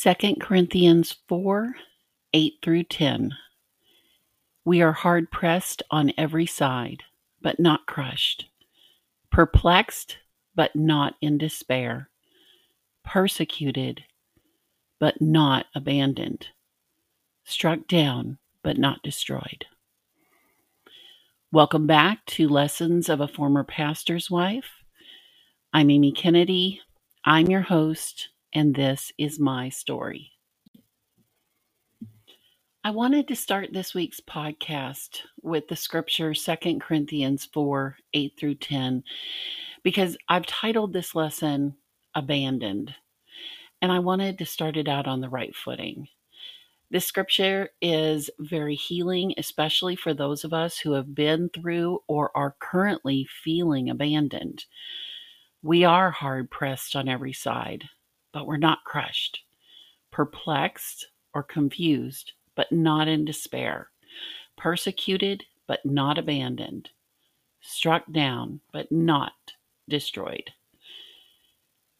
2 Corinthians 4 8 through 10. We are hard pressed on every side, but not crushed, perplexed, but not in despair, persecuted, but not abandoned, struck down, but not destroyed. Welcome back to Lessons of a Former Pastor's Wife. I'm Amy Kennedy. I'm your host and this is my story. I wanted to start this week's podcast with the scripture 2 Corinthians 4 8 through 10 because I've titled this lesson Abandoned, and I wanted to start it out on the right footing. This scripture is very healing, especially for those of us who have been through or are currently feeling abandoned. We are hard pressed on every side but we're not crushed, perplexed or confused, but not in despair, persecuted, but not abandoned, struck down, but not destroyed.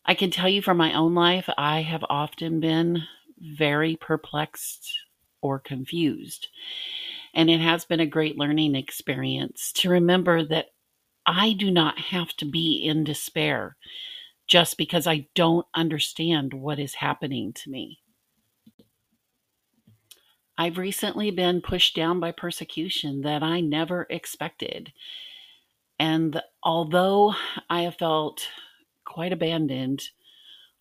I can tell you from my own life, I have often been very perplexed or confused. And it has been a great learning experience to remember that I do not have to be in despair just because I don't understand what is happening to me. I've recently been pushed down by persecution that I never expected. And although I have felt quite abandoned,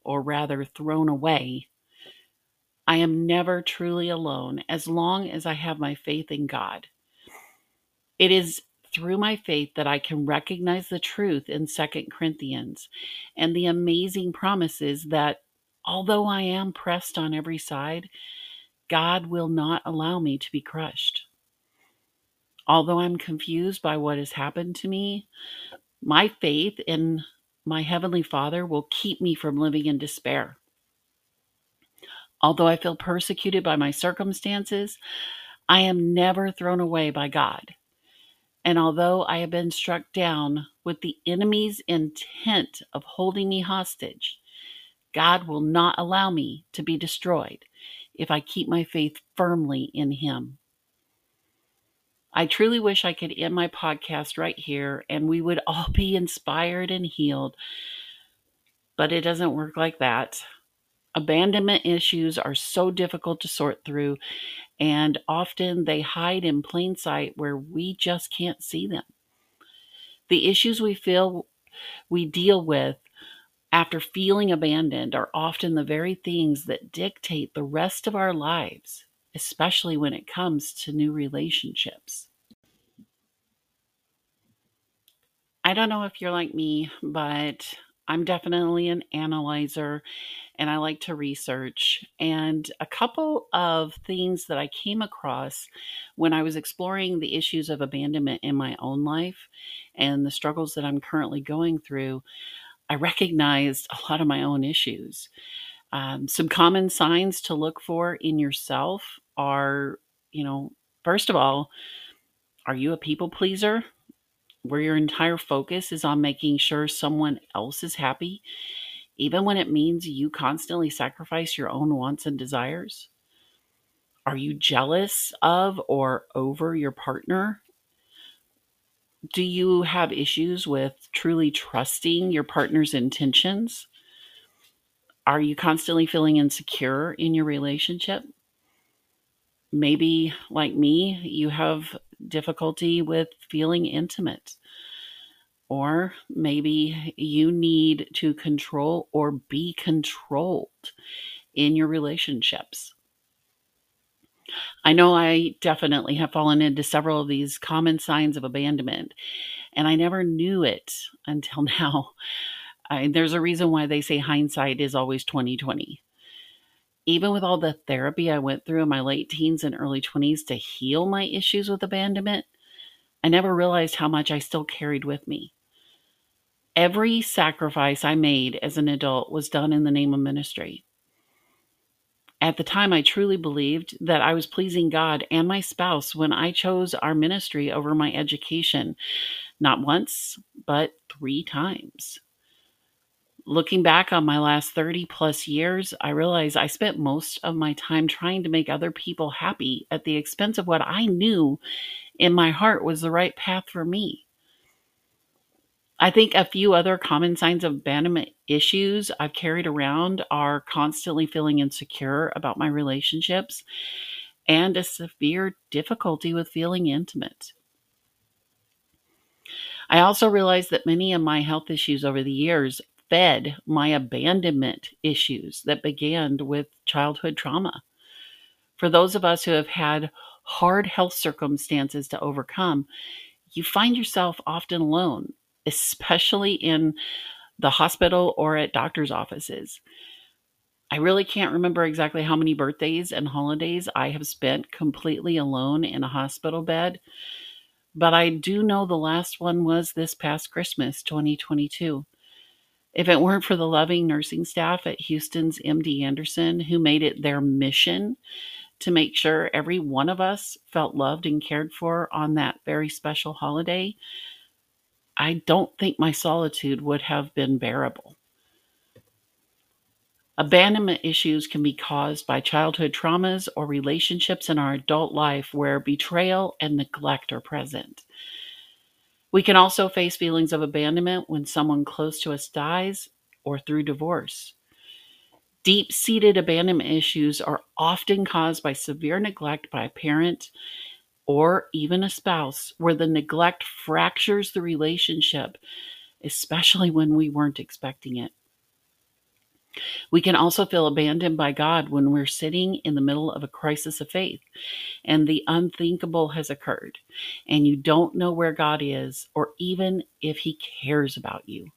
or rather thrown away, I am never truly alone as long as I have my faith in God. It is through my faith that I can recognize the truth in Second Corinthians and the amazing promises that although I am pressed on every side, God will not allow me to be crushed. Although I'm confused by what has happened to me, my faith in my Heavenly Father will keep me from living in despair. Although I feel persecuted by my circumstances, I am never thrown away by God. And although I have been struck down with the enemy's intent of holding me hostage, God will not allow me to be destroyed if I keep my faith firmly in Him. I truly wish I could end my podcast right here and we would all be inspired and healed, but it doesn't work like that. Abandonment issues are so difficult to sort through, and often they hide in plain sight where we just can't see them. The issues we feel we deal with after feeling abandoned are often the very things that dictate the rest of our lives, especially when it comes to new relationships. I don't know if you're like me, but I'm definitely an analyzer and I like to research. And a couple of things that I came across when I was exploring the issues of abandonment in my own life and the struggles that I'm currently going through, I recognized a lot of my own issues. Um, some common signs to look for in yourself are, you know, first of all, are you a people pleaser? Where your entire focus is on making sure someone else is happy even when it means you constantly sacrifice your own wants and desires? Are you jealous of or over your partner? Do you have issues with truly trusting your partner's intentions? Are you constantly feeling insecure in your relationship? Maybe, like me, you have difficulty with feeling intimate. Or maybe you need to control or be controlled in your relationships. I know I definitely have fallen into several of these common signs of abandonment, and I never knew it until now. I, there's a reason why they say hindsight is always 2020. Even with all the therapy I went through in my late teens and early 20s to heal my issues with abandonment, I never realized how much I still carried with me. Every sacrifice I made as an adult was done in the name of ministry. At the time, I truly believed that I was pleasing God and my spouse when I chose our ministry over my education, not once, but three times. Looking back on my last 30 plus years, I realize I spent most of my time trying to make other people happy at the expense of what I knew in my heart was the right path for me. I think a few other common signs of abandonment issues I've carried around are constantly feeling insecure about my relationships and a severe difficulty with feeling intimate. I also realized that many of my health issues over the years fed my abandonment issues that began with childhood trauma. For those of us who have had hard health circumstances to overcome, you find yourself often alone, especially in the hospital or at doctor's offices. I really can't remember exactly how many birthdays and holidays I have spent completely alone in a hospital bed, but I do know the last one was this past Christmas, 2022. If it weren't for the loving nursing staff at Houston's MD Anderson, who made it their mission to make sure every one of us felt loved and cared for on that very special holiday, I don't think my solitude would have been bearable. Abandonment issues can be caused by childhood traumas or relationships in our adult life where betrayal and neglect are present. We can also face feelings of abandonment when someone close to us dies or through divorce. Deep seated abandonment issues are often caused by severe neglect by a parent or even a spouse, where the neglect fractures the relationship, especially when we weren't expecting it. We can also feel abandoned by God when we're sitting in the middle of a crisis of faith and the unthinkable has occurred and you don't know where God is or even if He cares about you.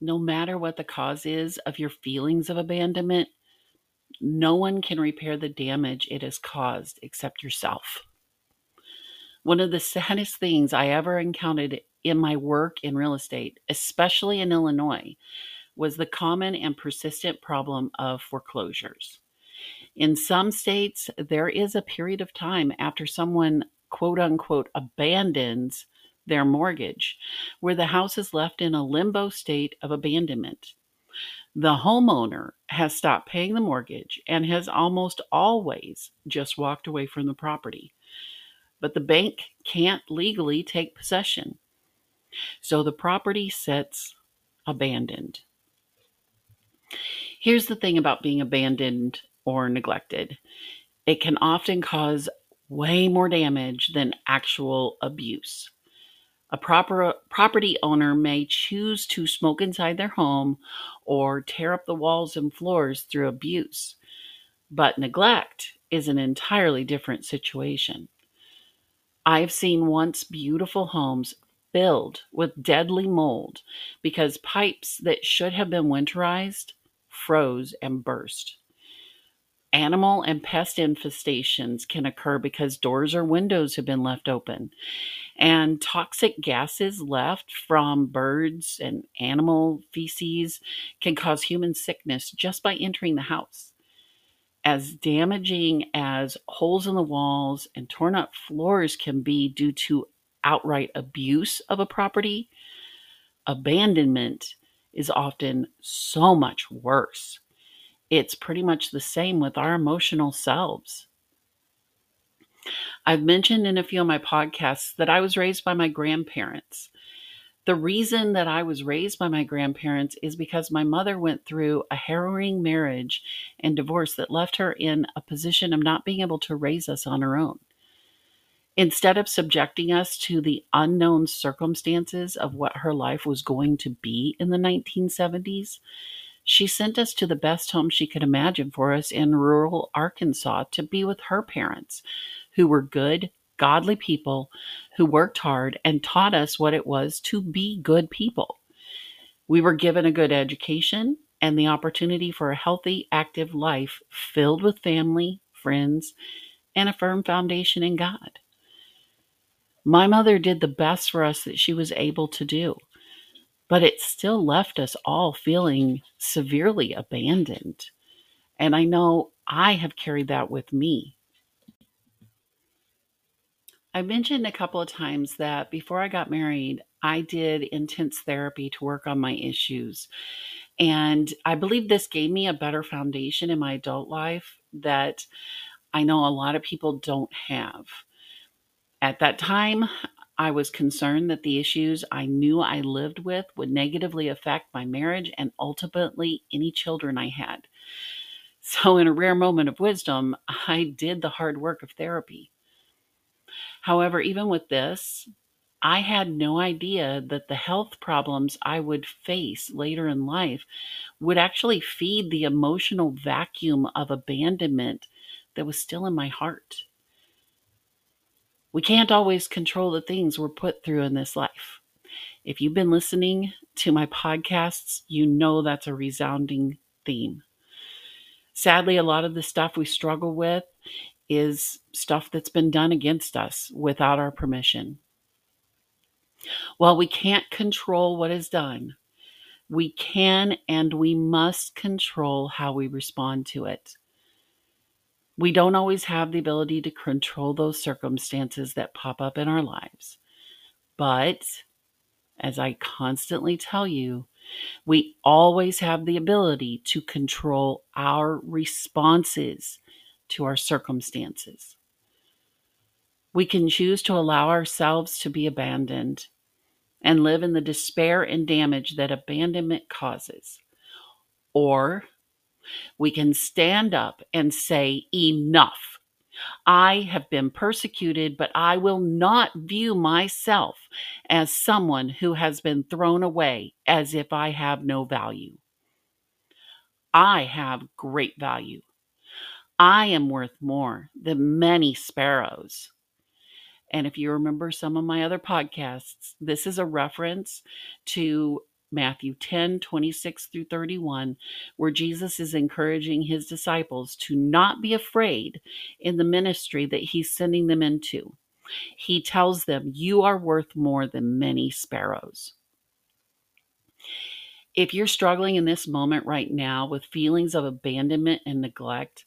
No matter what the cause is of your feelings of abandonment, no one can repair the damage it has caused except yourself. One of the saddest things I ever encountered in my work in real estate, especially in Illinois, was the common and persistent problem of foreclosures. In some states, there is a period of time after someone, quote unquote, abandons their mortgage, where the house is left in a limbo state of abandonment. The homeowner has stopped paying the mortgage and has almost always just walked away from the property. But the bank can't legally take possession. So the property sits abandoned. Here's the thing about being abandoned or neglected it can often cause way more damage than actual abuse. A proper property owner may choose to smoke inside their home or tear up the walls and floors through abuse. But neglect is an entirely different situation. I've seen once beautiful homes filled with deadly mold because pipes that should have been winterized froze and burst. Animal and pest infestations can occur because doors or windows have been left open. And toxic gases left from birds and animal feces can cause human sickness just by entering the house. As damaging as holes in the walls and torn up floors can be due to outright abuse of a property, abandonment is often so much worse. It's pretty much the same with our emotional selves. I've mentioned in a few of my podcasts that I was raised by my grandparents. The reason that I was raised by my grandparents is because my mother went through a harrowing marriage and divorce that left her in a position of not being able to raise us on her own. Instead of subjecting us to the unknown circumstances of what her life was going to be in the 1970s, she sent us to the best home she could imagine for us in rural Arkansas to be with her parents, who were good, godly people who worked hard and taught us what it was to be good people. We were given a good education and the opportunity for a healthy, active life filled with family, friends, and a firm foundation in God. My mother did the best for us that she was able to do, but it still left us all feeling severely abandoned. And I know I have carried that with me. I mentioned a couple of times that before I got married, I did intense therapy to work on my issues. And I believe this gave me a better foundation in my adult life that I know a lot of people don't have. At that time, I was concerned that the issues I knew I lived with would negatively affect my marriage and ultimately any children I had. So, in a rare moment of wisdom, I did the hard work of therapy. However, even with this, I had no idea that the health problems I would face later in life would actually feed the emotional vacuum of abandonment that was still in my heart. We can't always control the things we're put through in this life. If you've been listening to my podcasts, you know that's a resounding theme. Sadly, a lot of the stuff we struggle with is stuff that's been done against us without our permission. While we can't control what is done, we can and we must control how we respond to it. We don't always have the ability to control those circumstances that pop up in our lives. But as I constantly tell you, we always have the ability to control our responses to our circumstances. We can choose to allow ourselves to be abandoned and live in the despair and damage that abandonment causes. Or we can stand up and say, Enough. I have been persecuted, but I will not view myself as someone who has been thrown away as if I have no value. I have great value. I am worth more than many sparrows. And if you remember some of my other podcasts, this is a reference to Matthew 10 26 through 31, where Jesus is encouraging his disciples to not be afraid in the ministry that he's sending them into. He tells them, You are worth more than many sparrows. If you're struggling in this moment right now with feelings of abandonment and neglect,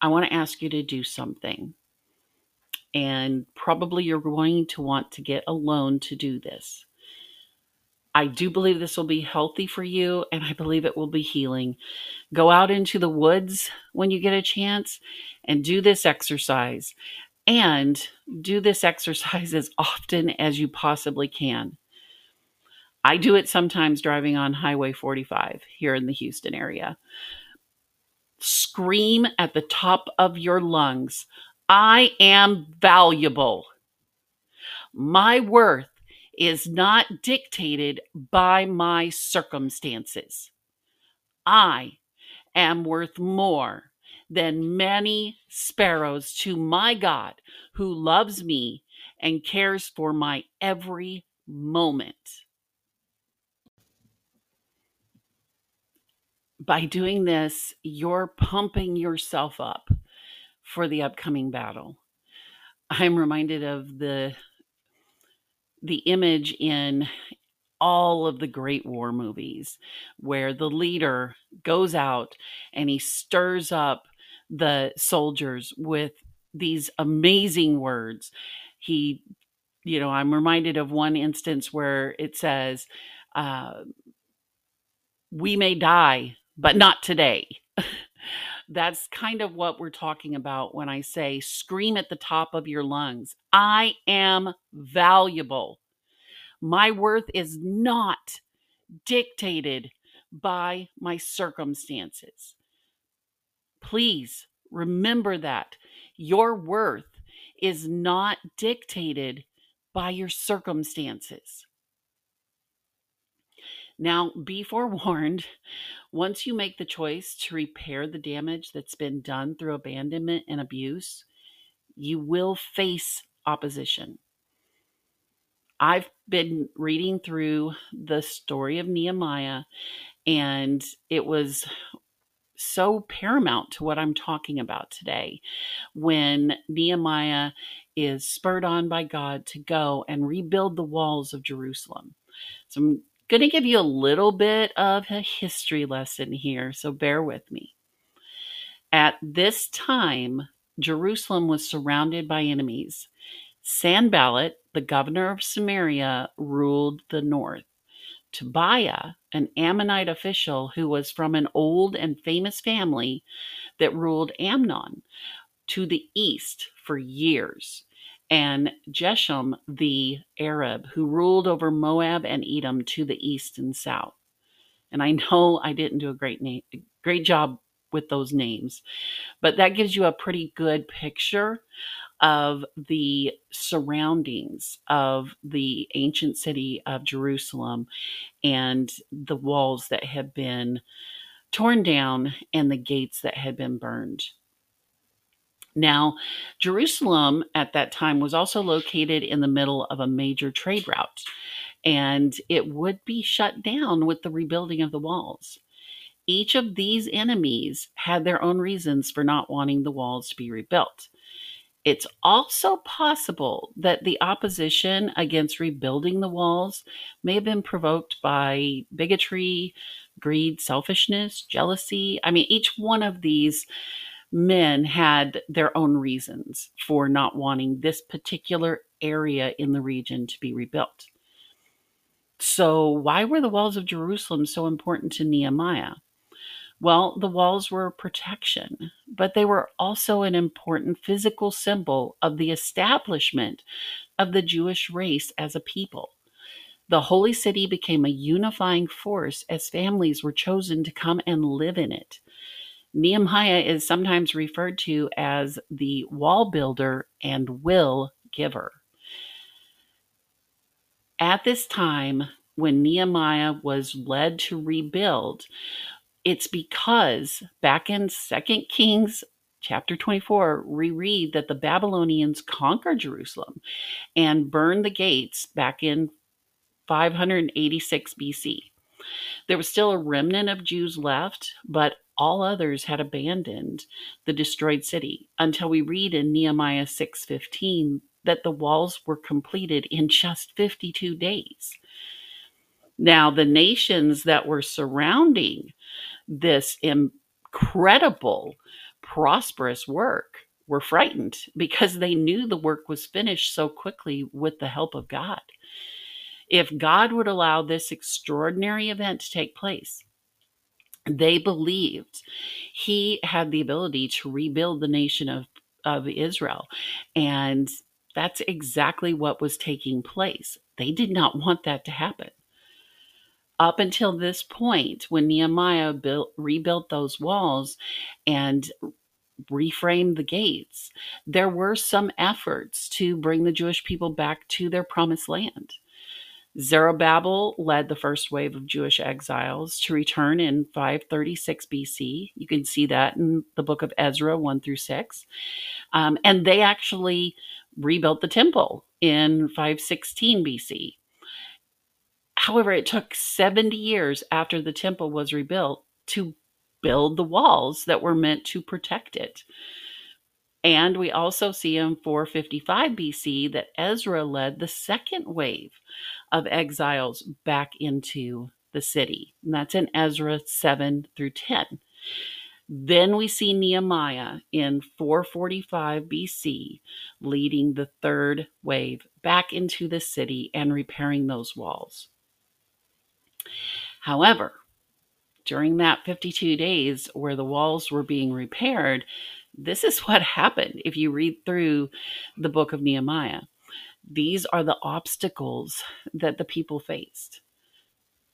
I want to ask you to do something and probably you're going to want to get alone to do this. I do believe this will be healthy for you, and I believe it will be healing. Go out into the woods when you get a chance and do this exercise. And do this exercise as often as you possibly can. I do it sometimes driving on Highway 45 here in the Houston area. Scream at the top of your lungs I am valuable. My worth is not dictated by my circumstances. I am worth more than many sparrows to my God who loves me and cares for my every moment. By doing this, you're pumping yourself up for the upcoming battle. I'm reminded of the the image in all of the great war movies where the leader goes out and he stirs up the soldiers with these amazing words. He, you know, I'm reminded of one instance where it says, uh, We may die, but not today. That's kind of what we're talking about when I say scream at the top of your lungs. I am valuable. My worth is not dictated by my circumstances. Please remember that your worth is not dictated by your circumstances. Now, be forewarned once you make the choice to repair the damage that's been done through abandonment and abuse, you will face opposition. I've been reading through the story of Nehemiah, and it was so paramount to what I'm talking about today when Nehemiah is spurred on by God to go and rebuild the walls of Jerusalem. So I'm going to give you a little bit of a history lesson here, so bear with me. At this time, Jerusalem was surrounded by enemies. Sanballat, the governor of Samaria, ruled the north. Tobiah, an Ammonite official who was from an old and famous family that ruled Ammon to the east for years, and Geshem the Arab, who ruled over Moab and Edom to the east and south. And I know I didn't do a great name, great job with those names, but that gives you a pretty good picture of the surroundings of the ancient city of Jerusalem and the walls that had been torn down and the gates that had been burned. Now, Jerusalem at that time was also located in the middle of a major trade route, and it would be shut down with the rebuilding of the walls. Each of these enemies had their own reasons for not wanting the walls to be rebuilt. It's also possible that the opposition against rebuilding the walls may have been provoked by bigotry, greed, selfishness, jealousy. I mean, each one of these men had their own reasons for not wanting this particular area in the region to be rebuilt. So, why were the walls of Jerusalem so important to Nehemiah? Well, the walls were protection, but they were also an important physical symbol of the establishment of the Jewish race as a people. The holy city became a unifying force as families were chosen to come and live in it. Nehemiah is sometimes referred to as the wall builder and will giver. At this time, when Nehemiah was led to rebuild, it's because back in Second Kings chapter 24, we read that the Babylonians conquered Jerusalem and burned the gates back in 586 BC. There was still a remnant of Jews left, but all others had abandoned the destroyed city until we read in Nehemiah 6:15 that the walls were completed in just 52 days. Now, the nations that were surrounding this incredible, prosperous work were frightened because they knew the work was finished so quickly with the help of God. If God would allow this extraordinary event to take place, they believed he had the ability to rebuild the nation of, of Israel. And that's exactly what was taking place. They did not want that to happen up until this point, when Nehemiah built, rebuilt those walls and reframed the gates, there were some efforts to bring the Jewish people back to their promised land. Zerubbabel led the first wave of Jewish exiles to return in 536 BC. You can see that in the book of Ezra 1 through 6. Um, and they actually rebuilt the temple in 516 BC. However, it took 70 years after the temple was rebuilt to build the walls that were meant to protect it. And we also see in 455 BC that Ezra led the second wave of exiles back into the city. And that's in Ezra 7 through 10. Then we see Nehemiah in 445 BC leading the third wave back into the city and repairing those walls. However, during that 52 days where the walls were being repaired, this is what happened if you read through the book of Nehemiah. These are the obstacles that the people faced.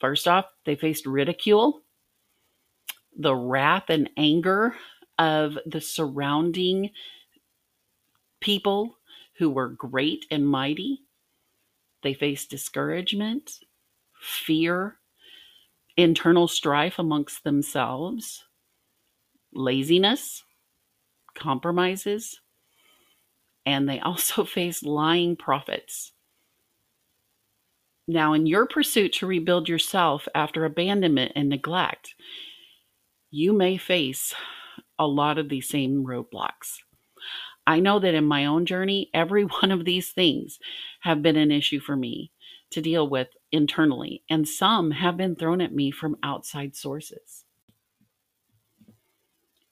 First off, they faced ridicule, the wrath and anger of the surrounding people who were great and mighty. They faced discouragement, fear, internal strife amongst themselves, laziness, compromises, and they also face lying prophets. Now, in your pursuit to rebuild yourself after abandonment and neglect, you may face a lot of these same roadblocks. I know that in my own journey, every one of these things have been an issue for me to deal with internally, and some have been thrown at me from outside sources.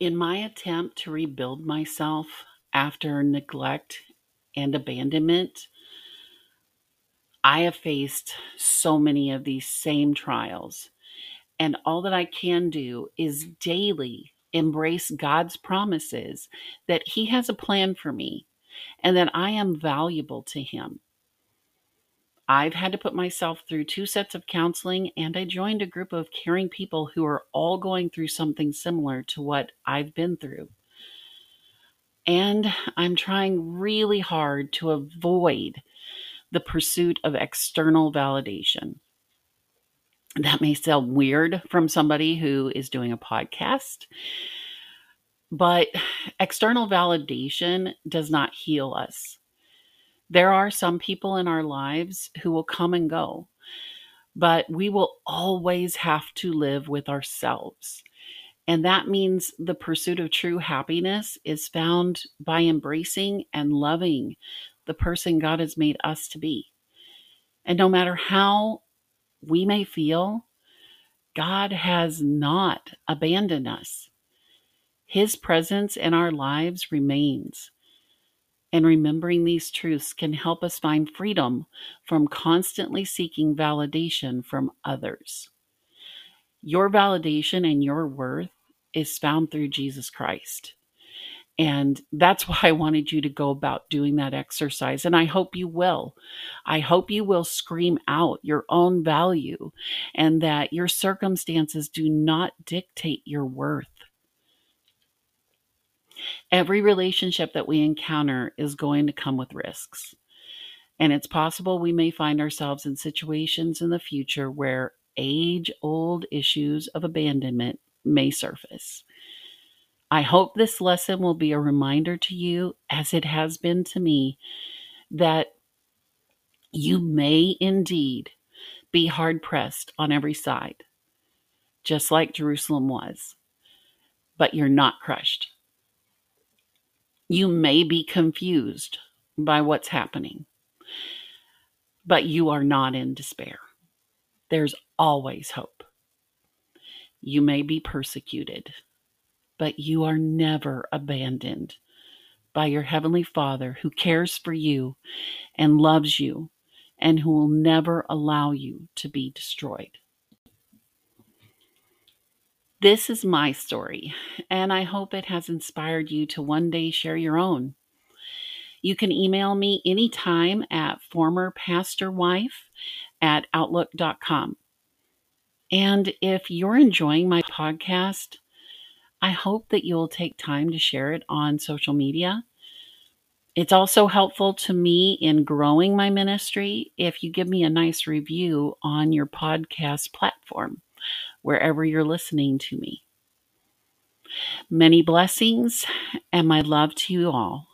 In my attempt to rebuild myself after neglect and abandonment, I have faced so many of these same trials, and all that I can do is daily embrace God's promises that He has a plan for me and that I am valuable to Him. I've had to put myself through two sets of counseling, and I joined a group of caring people who are all going through something similar to what I've been through. And I'm trying really hard to avoid the pursuit of external validation. That may sound weird from somebody who is doing a podcast, but external validation does not heal us. There are some people in our lives who will come and go, but we will always have to live with ourselves. And that means the pursuit of true happiness is found by embracing and loving the person God has made us to be. And no matter how we may feel, God has not abandoned us. His presence in our lives remains and remembering these truths can help us find freedom from constantly seeking validation from others. Your validation and your worth is found through Jesus Christ. And that's why I wanted you to go about doing that exercise. And I hope you will. I hope you will scream out your own value and that your circumstances do not dictate your worth. Every relationship that we encounter is going to come with risks. And it's possible we may find ourselves in situations in the future where age old issues of abandonment may surface. I hope this lesson will be a reminder to you, as it has been to me, that you may indeed be hard pressed on every side, just like Jerusalem was, but you're not crushed. You may be confused by what's happening, but you are not in despair. There's always hope. You may be persecuted, but you are never abandoned by your Heavenly Father who cares for you and loves you and who will never allow you to be destroyed. This is my story, and I hope it has inspired you to one day share your own. You can email me anytime at formerpastorwife at outlook.com. And if you're enjoying my podcast, I hope that you'll take time to share it on social media. It's also helpful to me in growing my ministry if you give me a nice review on your podcast platform wherever you're listening to me. Many blessings and my love to you all.